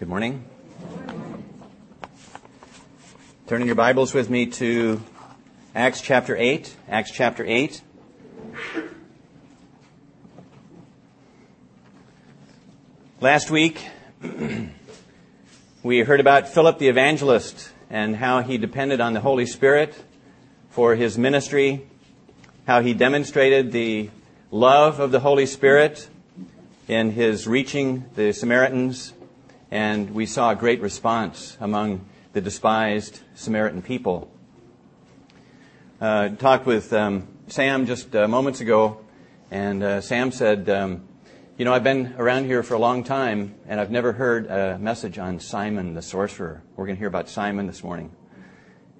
Good morning. Turning your Bibles with me to Acts chapter 8. Acts chapter 8. Last week, we heard about Philip the evangelist and how he depended on the Holy Spirit for his ministry, how he demonstrated the love of the Holy Spirit in his reaching the Samaritans, and we saw a great response among the despised Samaritan people. Uh, talked with um, Sam just uh, moments ago, and uh, Sam said, um, You know, I've been around here for a long time, and I've never heard a message on Simon the sorcerer. We're going to hear about Simon this morning.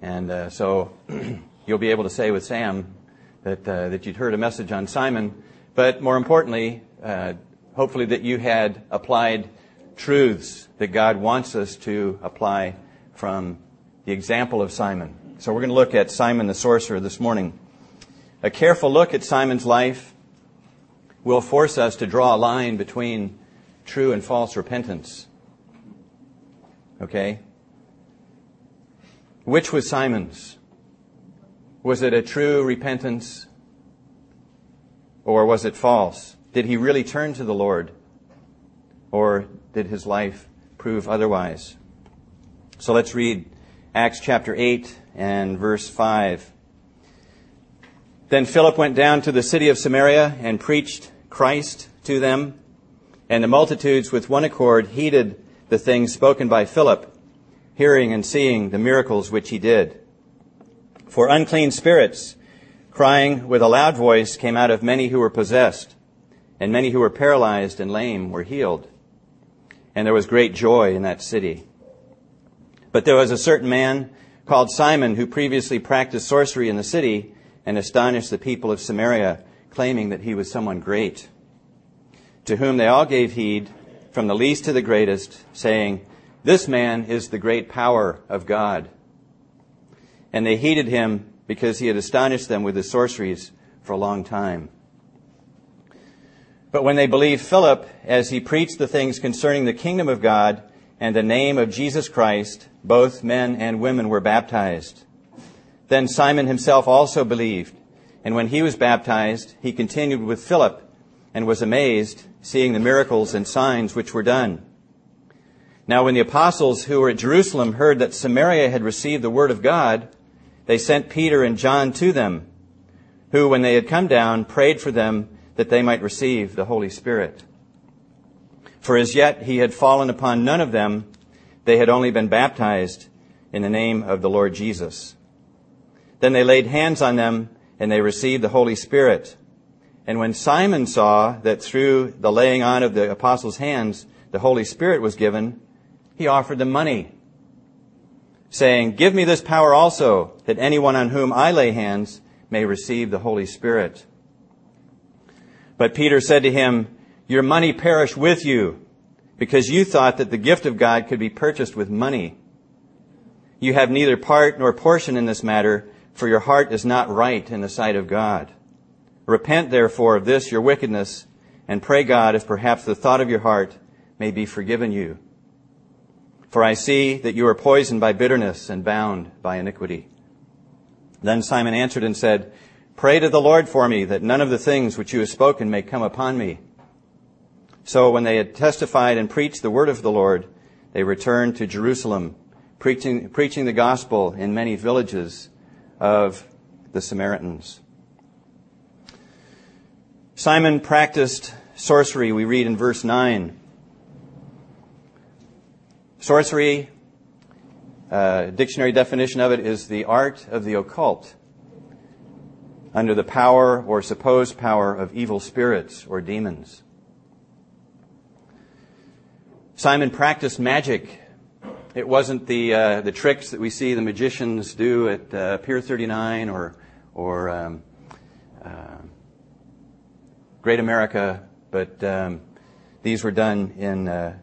And uh, so you'll be able to say with Sam that, uh, that you'd heard a message on Simon, but more importantly, uh, hopefully that you had applied truths that God wants us to apply from the example of Simon. So we're going to look at Simon the sorcerer this morning. A careful look at Simon's life will force us to draw a line between true and false repentance. Okay? Which was Simon's? Was it a true repentance or was it false? Did he really turn to the Lord? Or did his life prove otherwise? So let's read Acts chapter 8 and verse 5. Then Philip went down to the city of Samaria and preached Christ to them, and the multitudes with one accord heeded the things spoken by Philip, hearing and seeing the miracles which he did. For unclean spirits, crying with a loud voice, came out of many who were possessed and many who were paralyzed and lame were healed. And there was great joy in that city. But there was a certain man called Simon who previously practiced sorcery in the city and astonished the people of Samaria, claiming that he was someone great. To whom they all gave heed, from the least to the greatest, saying, This man is the great power of God. And they heeded him because he had astonished them with his sorceries for a long time. But when they believed Philip as he preached the things concerning the kingdom of God and the name of Jesus Christ, both men and women were baptized. Then Simon himself also believed, and when he was baptized, he continued with Philip and was amazed, seeing the miracles and signs which were done. Now when the apostles who were at Jerusalem heard that Samaria had received the word of God, they sent Peter and John to them, who, when they had come down, prayed for them that they might receive the Holy Spirit. For as yet he had fallen upon none of them, they had only been baptized in the name of the Lord Jesus. Then they laid hands on them, and they received the Holy Spirit. And when Simon saw that through the laying on of the apostles' hands the Holy Spirit was given, he offered them money, saying, Give me this power also, that anyone on whom I lay hands may receive the Holy Spirit. But Peter said to him, Your money perish with you, because you thought that the gift of God could be purchased with money. You have neither part nor portion in this matter, for your heart is not right in the sight of God. Repent therefore of this your wickedness, and pray God if perhaps the thought of your heart may be forgiven you. For I see that you are poisoned by bitterness and bound by iniquity. Then Simon answered and said, Pray to the Lord for me that none of the things which you have spoken may come upon me. So when they had testified and preached the word of the Lord, they returned to Jerusalem, preaching, preaching the gospel in many villages of the Samaritans. Simon practiced sorcery, we read in verse 9. Sorcery, uh, dictionary definition of it is the art of the occult under the power or supposed power of evil spirits or demons. Simon practiced magic. It wasn't the uh, the tricks that we see the magicians do at uh, Pier 39 or or um, uh, Great America, but um, these were done in uh,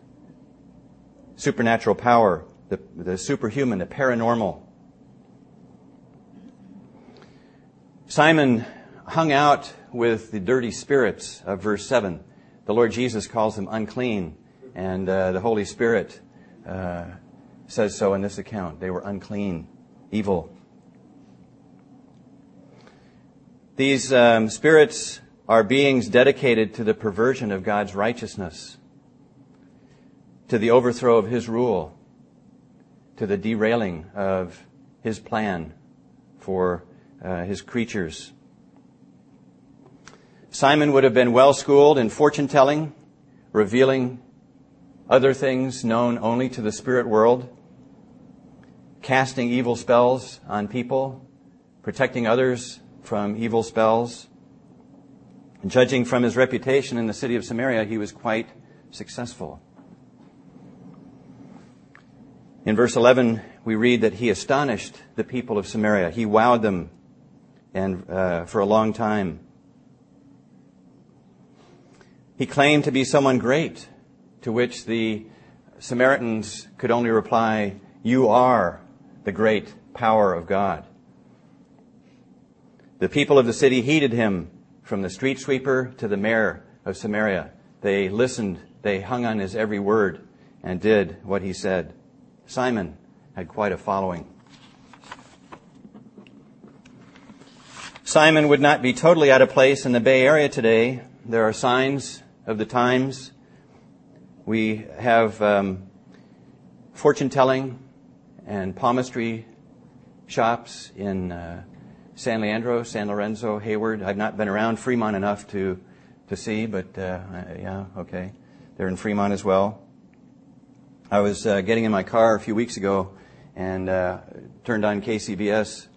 supernatural power, the, the superhuman, the paranormal. Simon hung out with the dirty spirits of verse 7. The Lord Jesus calls them unclean, and uh, the Holy Spirit uh, says so in this account. They were unclean, evil. These um, spirits are beings dedicated to the perversion of God's righteousness, to the overthrow of His rule, to the derailing of His plan for uh, His creatures. Simon would have been well schooled in fortune telling, revealing other things known only to the spirit world, casting evil spells on people, protecting others from evil spells. And judging from his reputation in the city of Samaria, he was quite successful. In verse 11, we read that he astonished the people of Samaria. He wowed them and uh, for a long time. He claimed to be someone great, to which the Samaritans could only reply, You are the great power of God. The people of the city heeded him from the street sweeper to the mayor of Samaria. They listened, they hung on his every word, and did what he said. Simon had quite a following. Simon would not be totally out of place in the Bay Area today. There are signs of the times. We have um, fortune telling and palmistry shops in uh, San Leandro, San Lorenzo, Hayward. I've not been around Fremont enough to, to see, but uh, yeah, okay. They're in Fremont as well. I was uh, getting in my car a few weeks ago and uh, turned on KCBS,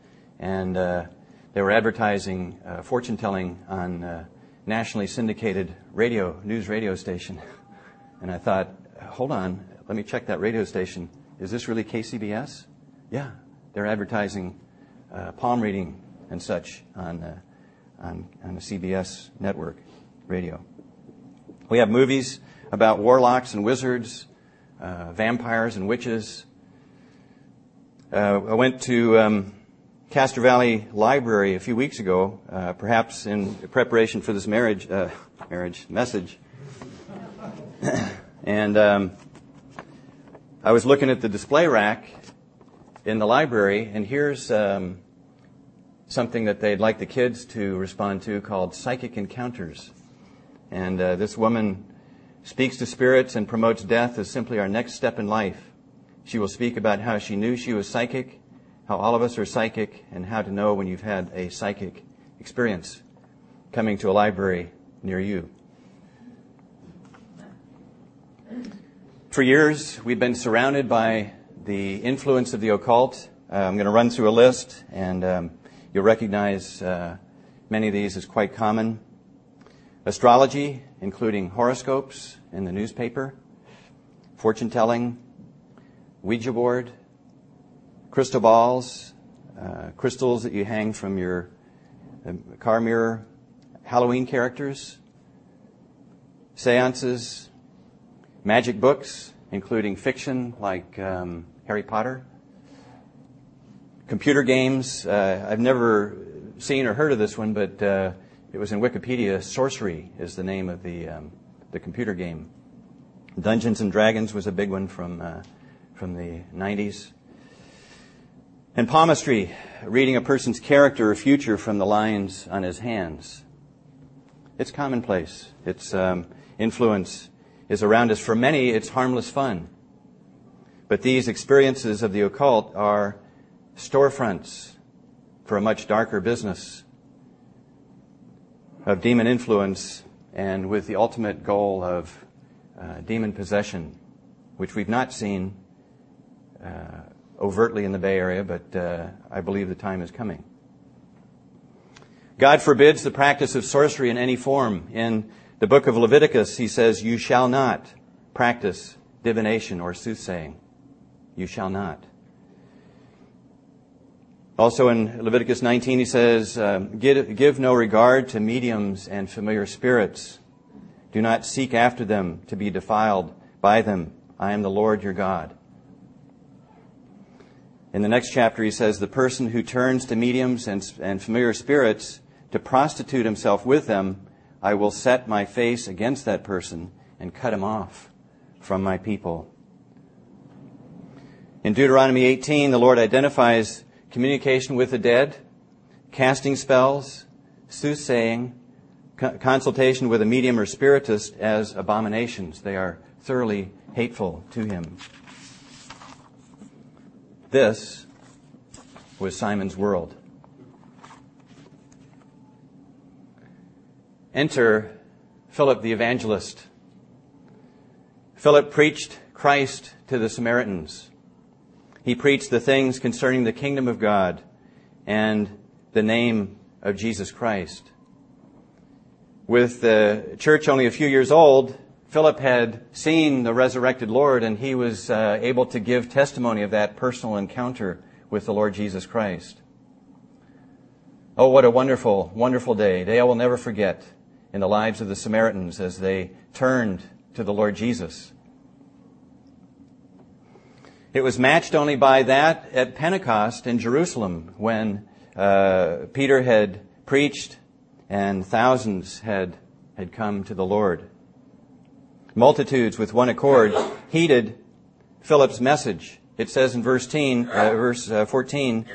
and uh, they were advertising uh, fortune telling on uh, nationally syndicated radio, news radio station. And I thought, hold on, let me check that radio station. Is this really KCBS? Yeah, they're advertising palm reading and such on, uh, on, on the CBS network radio. We have movies about warlocks and wizards, uh, vampires and witches. Uh, I went to um, Castro Valley Library a few weeks ago, uh, perhaps in preparation for this marriage uh, marriage message, and um, I was looking at the display rack in the library, and here's um, something that they'd like the kids to respond to called Psychic Encounters. And uh, this woman speaks to spirits and promotes death as simply our next step in life. She will speak about how she knew she was psychic, how all of us are psychic, and how to know when you've had a psychic experience coming to a library near you. For years, we've been surrounded by the influence of the occult. Uh, I'm going to run through a list, and um, You'll recognize uh, many of these as quite common. Astrology, including horoscopes in the newspaper, fortune telling, Ouija board, crystal balls, uh, crystals that you hang from your uh, car mirror, Halloween characters, seances, magic books, including fiction like um, Harry Potter, computer games. Uh, I've never seen or heard of this one, but uh, it was in Wikipedia. Sorcery is the name of the um, the computer game. Dungeons and Dragons was a big one from uh, from the 90s. And palmistry, reading a person's character or future from the lines on his hands. It's commonplace. Its um, influence is around us. For many, it's harmless fun. But these experiences of the occult are storefronts for a much darker business of demon influence and with the ultimate goal of uh, demon possession, which we've not seen uh, overtly in the Bay Area, but uh, I believe the time is coming. God forbids the practice of sorcery in any form. In the book of Leviticus, he says, You shall not practice divination or soothsaying. You shall not. Also in Leviticus 19, he says, uh, give, give no regard to mediums and familiar spirits. Do not seek after them to be defiled by them. I am the Lord your God. In the next chapter, he says, The person who turns to mediums and, and familiar spirits to prostitute himself with them, I will set my face against that person and cut him off from my people. In Deuteronomy 18, the Lord identifies communication with the dead, casting spells, soothsaying, consultation with a medium or spiritist as abominations. They are thoroughly hateful to him. This was Simon's world. Enter Philip the evangelist. Philip preached Christ to the Samaritans. He preached the things concerning the kingdom of God and the name of Jesus Christ. With the church only a few years old, Philip had seen the resurrected Lord and he was uh, able to give testimony of that personal encounter with the Lord Jesus Christ. Oh, what a wonderful, wonderful day. Day I will never forget in the lives of the Samaritans as they turned to the Lord Jesus. It was matched only by that at Pentecost in Jerusalem when uh, Peter had preached and thousands had, had come to the Lord. Multitudes with one accord heeded Philip's message. It says in verse, teen, uh, verse uh, 14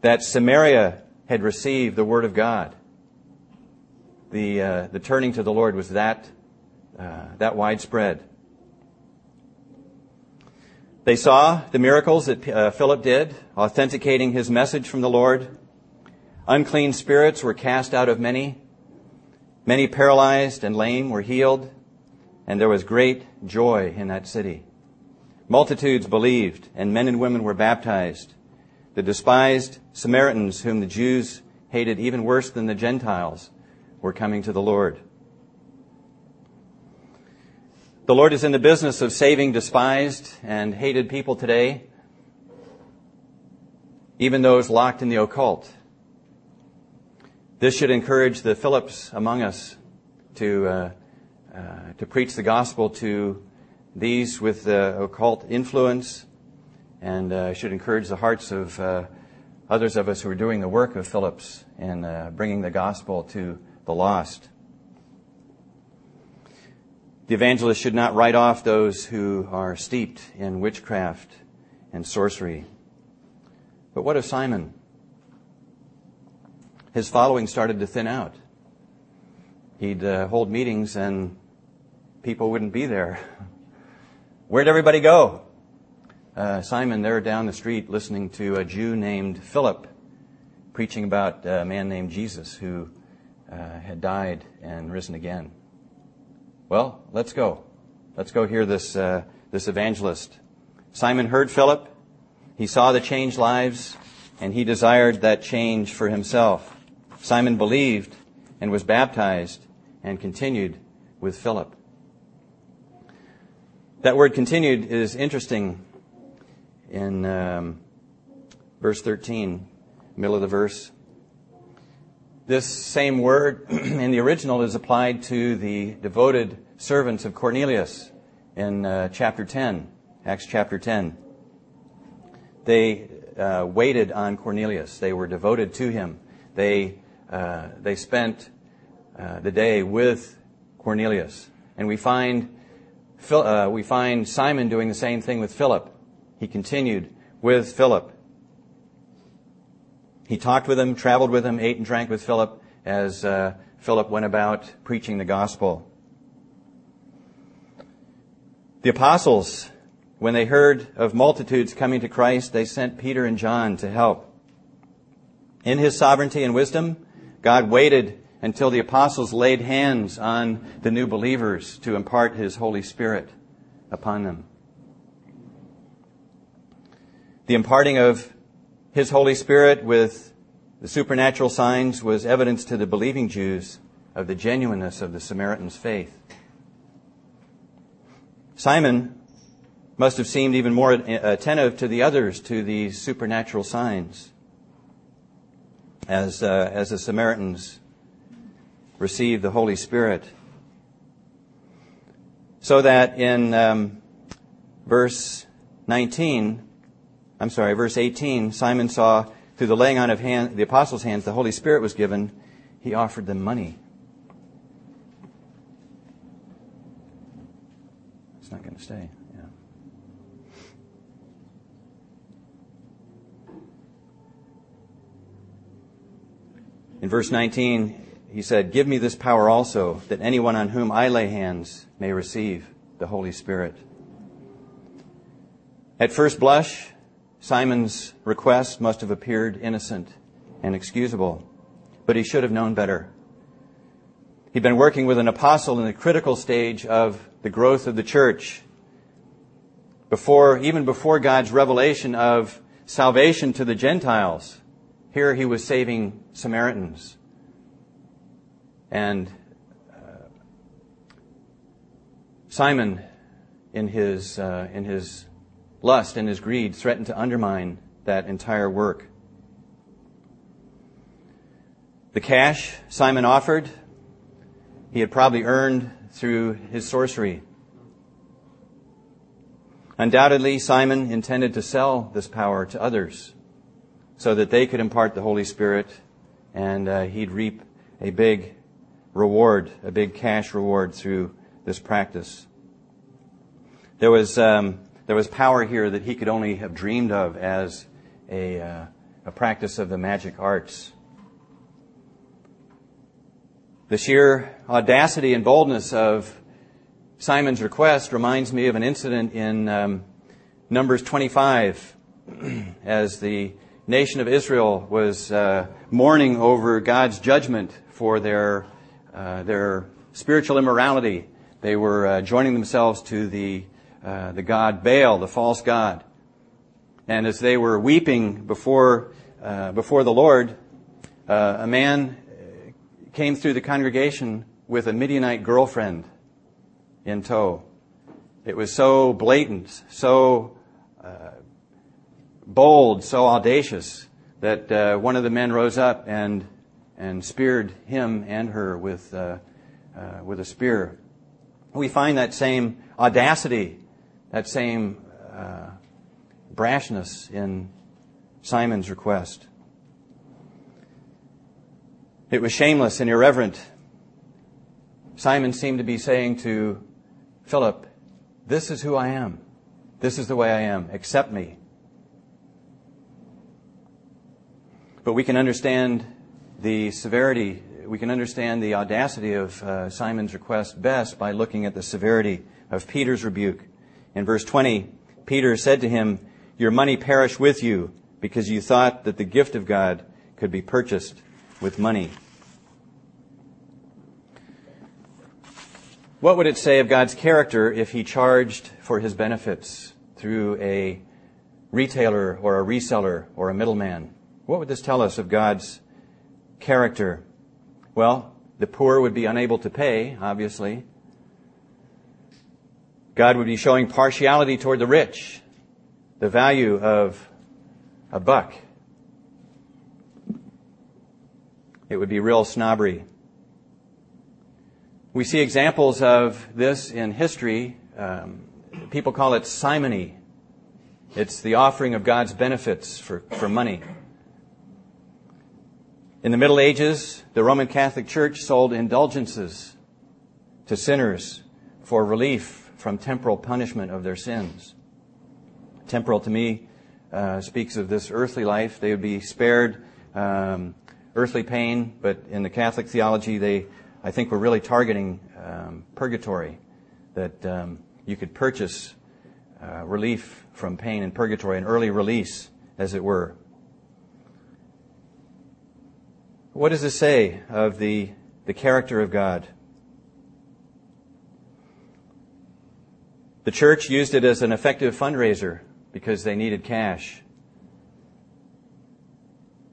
that Samaria had received the word of God. The, uh, the turning to the Lord was that, uh, that widespread. They saw the miracles that uh, Philip did, authenticating his message from the Lord. Unclean spirits were cast out of many. Many paralyzed and lame were healed, and there was great joy in that city. Multitudes believed, and men and women were baptized. The despised Samaritans, whom the Jews hated even worse than the Gentiles, were coming to the Lord. The Lord is in the business of saving despised and hated people today, even those locked in the occult. This should encourage the Philips among us to, uh, uh, to preach the gospel to these with the occult influence and uh, should encourage the hearts of uh, others of us who are doing the work of Philips in uh, bringing the gospel to the lost. The evangelist should not write off those who are steeped in witchcraft and sorcery. But what of Simon? His following started to thin out. He'd uh, hold meetings and people wouldn't be there. Where'd everybody go? Uh, Simon there down the street listening to a Jew named Philip preaching about a man named Jesus who uh, had died and risen again. Well, let's go. Let's go hear this, uh, this evangelist. Simon heard Philip. He saw the changed lives, and he desired that change for himself. Simon believed and was baptized and continued with Philip. That word continued is interesting in um, verse 13, middle of the verse. This same word in the original is applied to the devoted servants of Cornelius in uh, chapter 10, Acts chapter 10. They uh, waited on Cornelius. They were devoted to him. They, uh, they spent uh, the day with Cornelius. And we find, uh, we find Simon doing the same thing with Philip. He continued with Philip. He talked with him, traveled with him, ate and drank with Philip as uh, Philip went about preaching the gospel. The apostles, when they heard of multitudes coming to Christ, they sent Peter and John to help. In his sovereignty and wisdom, God waited until the apostles laid hands on the new believers to impart his Holy Spirit upon them. The imparting of his Holy Spirit with the supernatural signs was evidence to the believing Jews of the genuineness of the Samaritans' faith. Simon must have seemed even more attentive to the others to these supernatural signs as, uh, as the Samaritans receive the Holy Spirit. So that in um, verse 19, I'm sorry, verse 18, Simon saw through the laying on of hand, the apostles' hands the Holy Spirit was given. He offered them money. It's not going to stay. In verse 19, he said, Give me this power also, that anyone on whom I lay hands may receive the Holy Spirit. At first blush, Simon's request must have appeared innocent and excusable, but he should have known better. He'd been working with an apostle in the critical stage of the growth of the church. Before, even before God's revelation of salvation to the Gentiles, here he was saving Samaritans. And uh, Simon, in his, uh, in his lust and his greed, threatened to undermine that entire work. The cash Simon offered, he had probably earned through his sorcery. Undoubtedly, Simon intended to sell this power to others so that they could impart the Holy Spirit and uh, he'd reap a big reward, a big cash reward through this practice. There was, um, there was power here that he could only have dreamed of as a, uh, a practice of the magic arts. The sheer audacity and boldness of Simon's request reminds me of an incident in um, Numbers 25 as the nation of Israel was uh, mourning over God's judgment for their, their spiritual immorality. They were uh, joining themselves to the, uh, the god Baal, the false god. And as they were weeping before, uh, before the Lord, uh, a man came through the congregation with a Midianite girlfriend in tow. It was so blatant, so uh, bold, so audacious that uh, one of the men rose up and and speared him and her with uh, uh with a spear. We find that same audacity, that same uh, brashness in Simon's request. It was shameless and irreverent. Simon seemed to be saying to Philip, this is who I am. This is the way I am. Accept me. But we can understand the severity, we can understand the audacity of uh, Simon's request best by looking at the severity of Peter's rebuke. In verse 20, Peter said to him, Your money perish with you because you thought that the gift of God could be purchased with money. What would it say of God's character if he charged for his benefits through a retailer or a reseller or a middleman? What would this tell us of God's character? Well, the poor would be unable to pay, obviously. God would be showing partiality toward the rich, the value of a buck. It would be real snobbery. We see examples of this in history. Um, people call it simony. It's the offering of God's benefits for, for money. In the Middle Ages, the Roman Catholic Church sold indulgences to sinners for relief from temporal punishment of their sins. Temporal to me uh, speaks of this earthly life. They would be spared um, earthly pain, but in the Catholic theology, they I think we're really targeting um, purgatory, that um, you could purchase uh, relief from pain in purgatory, an early release, as it were. What does this say of the, the character of God? The church used it as an effective fundraiser because they needed cash.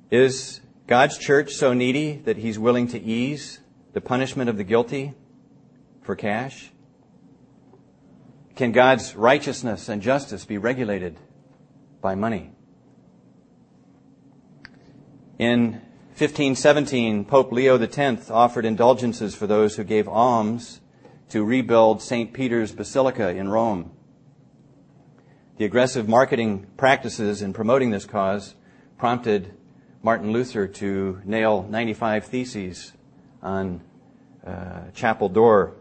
Is God's church so needy that he's willing to ease the punishment of the guilty for cash? Can God's righteousness and justice be regulated by money? In 1517, Pope Leo X offered indulgences for those who gave alms to rebuild St. Peter's Basilica in Rome. The aggressive marketing practices in promoting this cause prompted Martin Luther to nail 95 theses on uh, chapel door.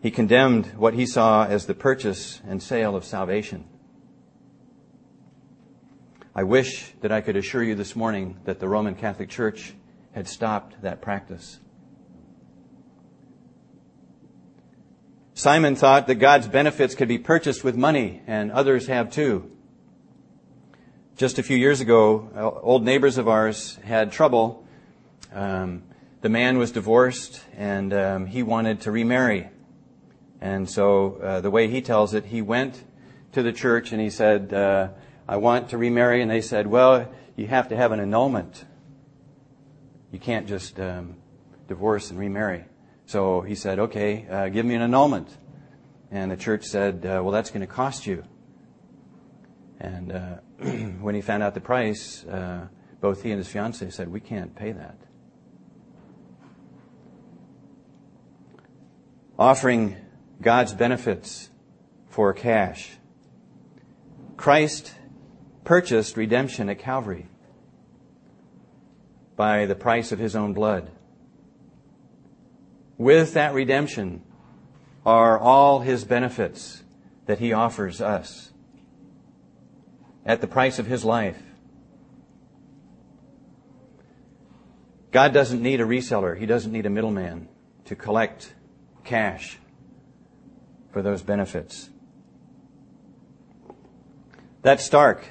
He condemned what he saw as the purchase and sale of salvation. I wish that I could assure you this morning that the Roman Catholic Church had stopped that practice. Simon thought that God's benefits could be purchased with money, and others have too. Just a few years ago, old neighbors of ours had trouble. Um, the man was divorced, and um, he wanted to remarry. And so, uh, the way he tells it, he went to the church and he said, uh, I want to remarry. And they said, Well, you have to have an annulment. You can't just um, divorce and remarry. So he said, Okay, uh, give me an annulment. And the church said, uh, Well, that's going to cost you. And uh, when he found out the price, uh, both he and his fiancee said, We can't pay that. Offering God's benefits for cash. Christ purchased redemption at Calvary by the price of his own blood. With that redemption are all his benefits that he offers us at the price of his life. God doesn't need a reseller. He doesn't need a middleman to collect cash for those benefits. That's stark.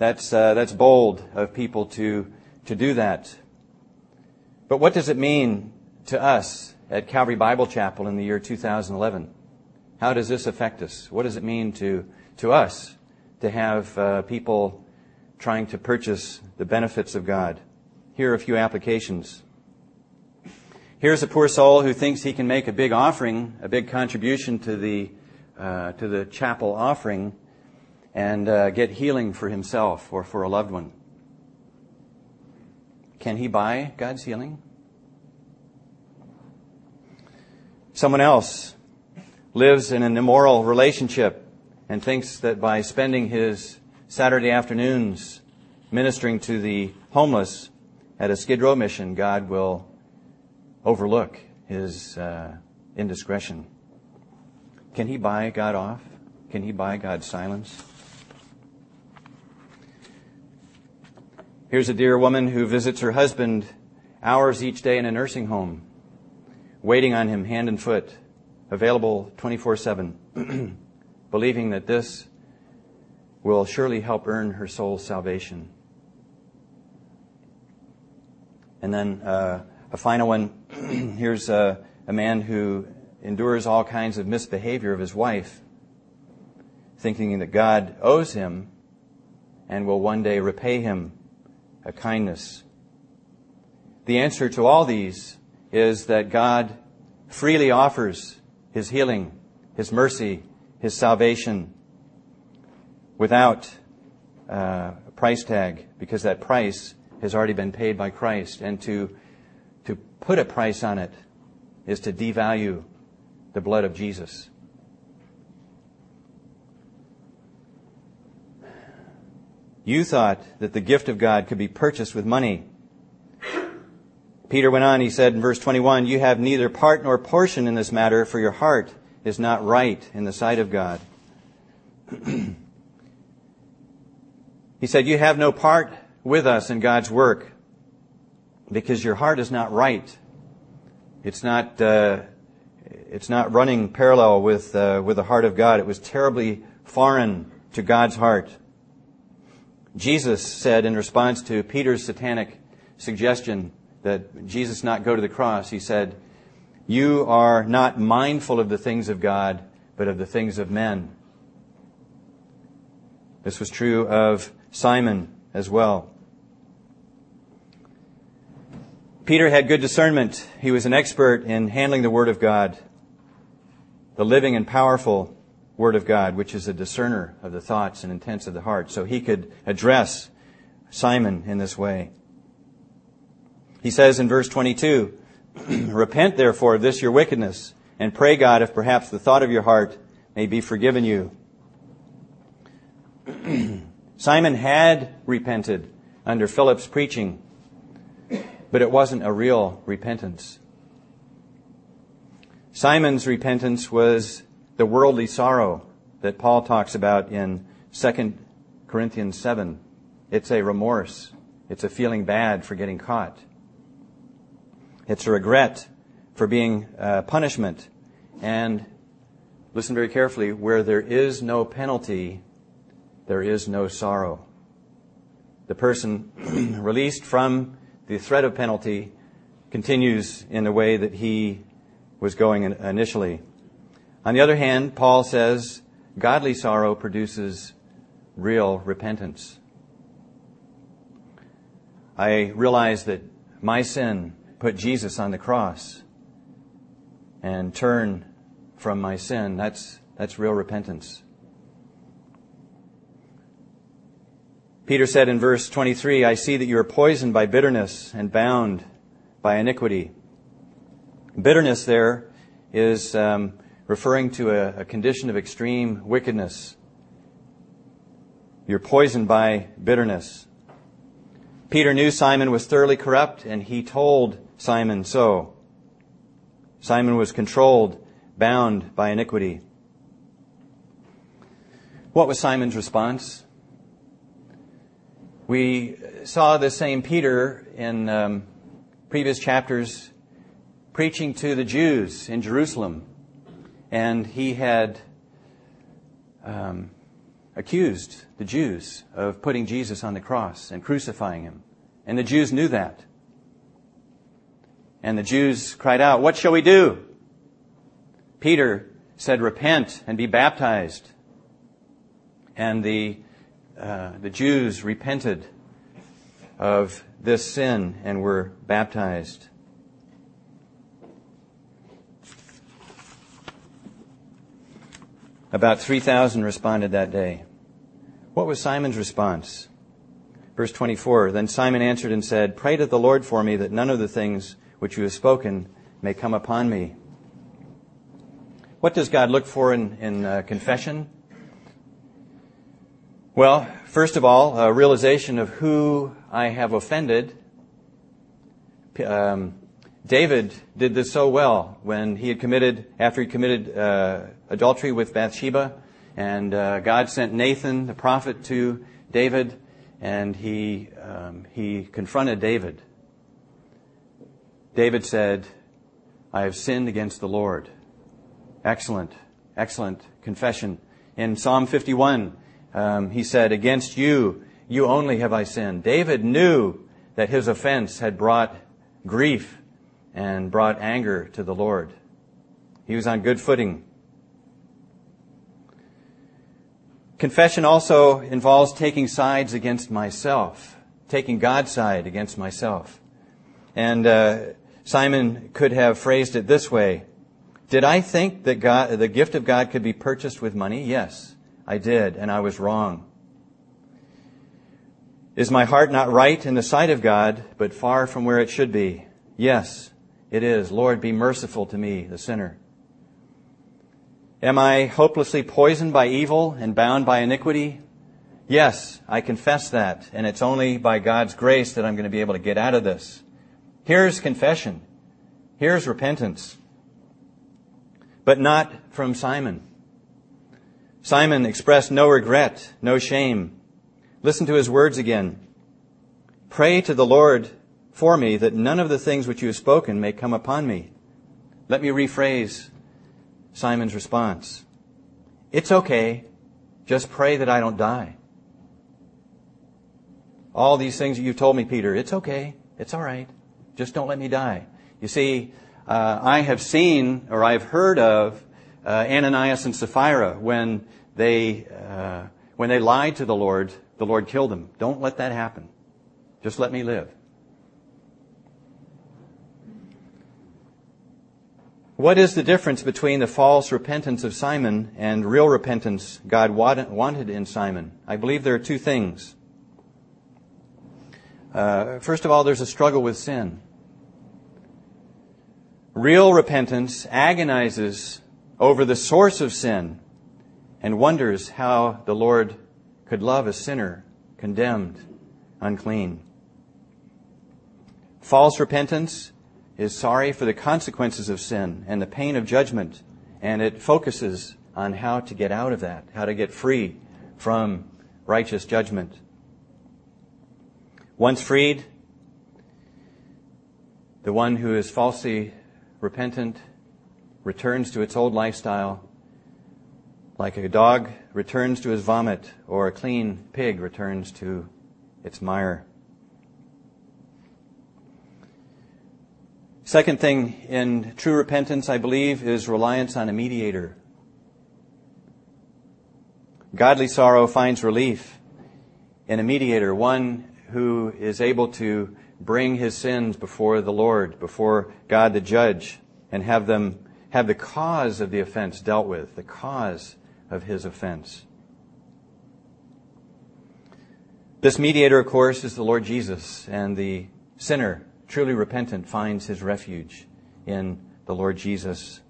That's, uh, that's bold of people to, to do that. But what does it mean to us at Calvary Bible Chapel in the year 2011? How does this affect us? What does it mean to, to us to have uh, people trying to purchase the benefits of God? Here are a few applications. Here's a poor soul who thinks he can make a big offering, a big contribution to the, uh, to the chapel offering, and uh, get healing for himself or for a loved one. Can he buy God's healing? Someone else lives in an immoral relationship and thinks that by spending his Saturday afternoons ministering to the homeless at a Skid Row mission, God will overlook his uh, indiscretion. Can he buy God off? Can he buy God's silence? Here's a dear woman who visits her husband hours each day in a nursing home, waiting on him hand and foot, available 24 7, believing that this will surely help earn her soul's salvation. And then uh, a final one here's a, a man who endures all kinds of misbehavior of his wife, thinking that God owes him and will one day repay him a kindness. The answer to all these is that God freely offers His healing, His mercy, His salvation without uh, a price tag because that price has already been paid by Christ. And to, to put a price on it is to devalue the blood of Jesus. You thought that the gift of God could be purchased with money. Peter went on, he said in verse 21, You have neither part nor portion in this matter, for your heart is not right in the sight of God. he said, You have no part with us in God's work because your heart is not right. It's not, uh, it's not running parallel with, uh, with the heart of God. It was terribly foreign to God's heart. Jesus said in response to Peter's satanic suggestion that Jesus not go to the cross, he said, You are not mindful of the things of God, but of the things of men. This was true of Simon as well. Peter had good discernment. He was an expert in handling the Word of God, the living and powerful Word of God, which is a discerner of the thoughts and intents of the heart. So he could address Simon in this way. He says in verse 22, Repent therefore of this your wickedness, and pray God if perhaps the thought of your heart may be forgiven you. Simon had repented under Philip's preaching, but it wasn't a real repentance. Simon's repentance was the worldly sorrow that Paul talks about in 2 Corinthians 7. It's a remorse. It's a feeling bad for getting caught. It's a regret for being uh, punishment. And listen very carefully where there is no penalty, there is no sorrow. The person released from the threat of penalty continues in the way that he was going initially. On the other hand, Paul says godly sorrow produces real repentance. I realize that my sin put Jesus on the cross and turn from my sin. That's, that's real repentance. Peter said in verse 23, I see that you are poisoned by bitterness and bound by iniquity. Bitterness there is um, referring to a, a condition of extreme wickedness. You're poisoned by bitterness. Peter knew Simon was thoroughly corrupt, and he told Simon so. Simon was controlled, bound by iniquity. What was Simon's response? We saw the same Peter in um, previous chapters preaching to the Jews in Jerusalem, and he had um, accused the Jews of putting Jesus on the cross and crucifying him. And the Jews knew that. And the Jews cried out, What shall we do? Peter said, Repent and be baptized. And the, uh, the Jews repented of this sin and were baptized. About 3,000 responded that day. What was Simon's response? Verse 24 Then Simon answered and said, Pray to the Lord for me that none of the things which you have spoken may come upon me. What does God look for in, in uh, confession? Well, first of all, a realization of who I have offended. Um, David did this so well when he had committed, after he committed uh, adultery with Bathsheba, and uh, God sent Nathan, the prophet, to David, and he um, he confronted David. David said, "I have sinned against the Lord." Excellent, excellent confession. In Psalm 51, um, he said, "Against you, you only have I sinned." David knew that his offense had brought grief and brought anger to the Lord. He was on good footing. Confession also involves taking sides against myself, taking God's side against myself. And uh, Simon could have phrased it this way Did I think that God, the gift of God could be purchased with money? Yes, I did, and I was wrong. Is my heart not right in the sight of God, but far from where it should be? Yes, it is. Lord, be merciful to me, the sinner. Am I hopelessly poisoned by evil and bound by iniquity? Yes, I confess that, and it's only by God's grace that I'm going to be able to get out of this. Here's confession. Here's repentance. But not from Simon. Simon expressed no regret, no shame. Listen to his words again. Pray to the Lord for me that none of the things which you have spoken may come upon me. Let me rephrase Simon's response. It's okay. Just pray that I don't die. All these things that you've told me, Peter, it's okay. It's all right. Just don't let me die. You see, uh, I have seen or I've heard of uh, Ananias and Sapphira when they uh, when they lied to the Lord. The Lord killed them. Don't let that happen. Just let me live. What is the difference between the false repentance of Simon and real repentance God wanted in Simon? I believe there are two things. Uh, first of all, there's a struggle with sin. Real repentance agonizes over the source of sin and wonders how the Lord could love a sinner condemned, unclean. False repentance is sorry for the consequences of sin and the pain of judgment, and it focuses on how to get out of that, how to get free from righteous judgment. Once freed, the one who is falsely repentant returns to its old lifestyle like a dog returns to his vomit or a clean pig returns to its mire. Second thing in true repentance, I believe, is reliance on a mediator. Godly sorrow finds relief in a mediator, one who is able to bring his sins before the Lord, before God the judge, and have them have the cause of the offense dealt with, the cause of his offense. This mediator, of course, is the Lord Jesus, and the sinner, truly repentant, finds his refuge in the Lord Jesus.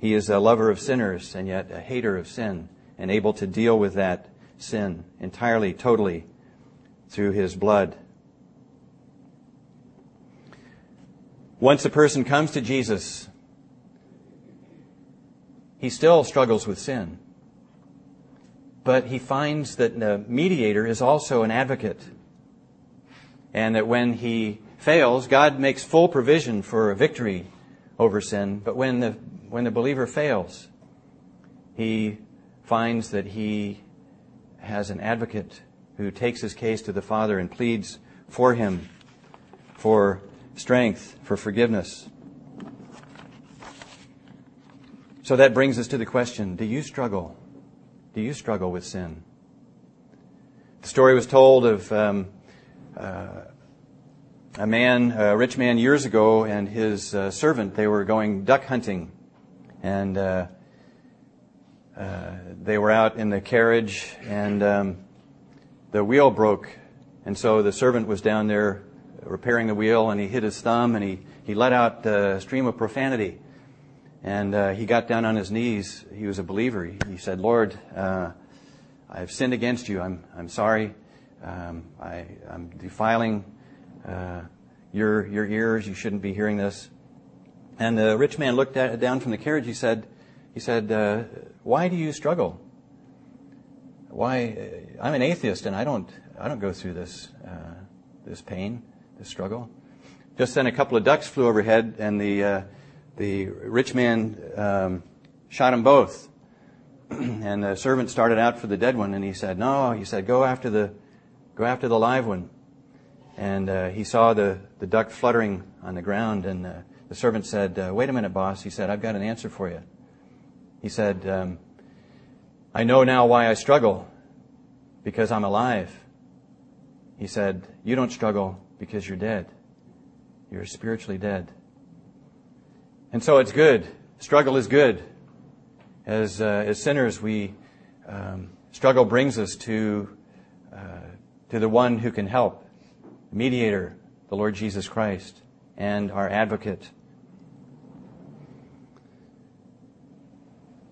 He is a lover of sinners and yet a hater of sin, and able to deal with that sin entirely, totally through his blood. Once a person comes to Jesus, he still struggles with sin but he finds that the mediator is also an advocate. And that when he fails, God makes full provision for a victory over sin. But when the, when the believer fails, he finds that he has an advocate who takes his case to the Father and pleads for him for strength, for forgiveness. So that brings us to the question do you struggle do you struggle with sin? The story was told of um, uh, a man, a rich man years ago, and his uh, servant. They were going duck hunting, and uh, uh they were out in the carriage, and um, the wheel broke, and so the servant was down there repairing the wheel, and he hit his thumb, and he he let out a stream of profanity. And uh, he got down on his knees. He was a believer. He, said, Lord, uh, I have sinned against you. I'm, I'm sorry. Um, I, am defiling uh, your, your ears. You shouldn't be hearing this. And the rich man looked at, down from the carriage. He said, he said uh, Why do you struggle? Why? Uh, I'm an atheist and I don't, I don't go through this, uh, this pain, this struggle. Just then a couple of ducks flew overhead and the the rich man um, shot them both. and the servant started out for the dead one, and he said, "No," he said, "Go after the, go after the live one." And uh, he saw the the duck fluttering on the ground, and uh, the servant said, uh, "Wait a minute, boss." He said, "I've got an answer for you." He said, um, "I know now why I struggle, because I'm alive." He said, "You don't struggle because you're dead. You're spiritually dead." And so it's good. Struggle is good. As, uh, as sinners, we, um, struggle brings us to, uh, to the one who can help, mediator, the Lord Jesus Christ, and our advocate.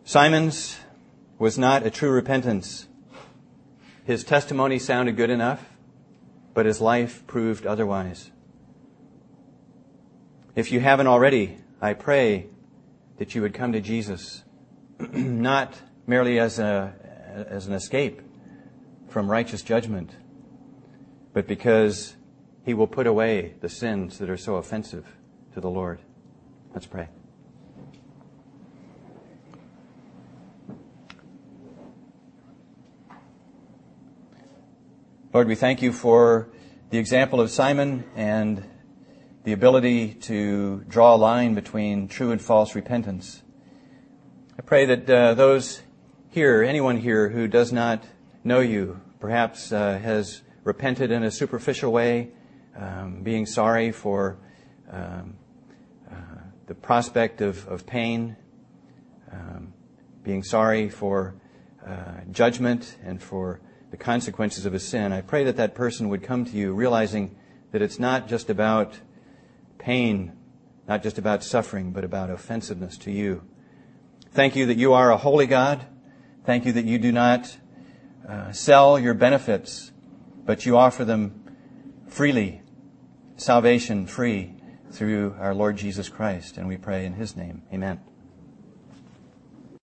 Simon's was not a true repentance. His testimony sounded good enough, but his life proved otherwise. If you haven't already, I pray that you would come to Jesus, not merely as, a, as an escape from righteous judgment, but because he will put away the sins that are so offensive to the Lord. Let's pray. Lord, we thank you for the example of Simon and the ability to draw a line between true and false repentance. I pray that uh, those here, anyone here who does not know you, perhaps uh, has repented in a superficial way, um, being sorry for um, uh, the prospect of, of pain, um, being sorry for uh, judgment and for the consequences of a sin. I pray that that person would come to you realizing that it's not just about pain, not just about suffering, but about offensiveness to you. Thank you that you are a holy God. Thank you that you do not uh, sell your benefits, but you offer them freely, salvation free through our Lord Jesus Christ. And we pray in His name. Amen.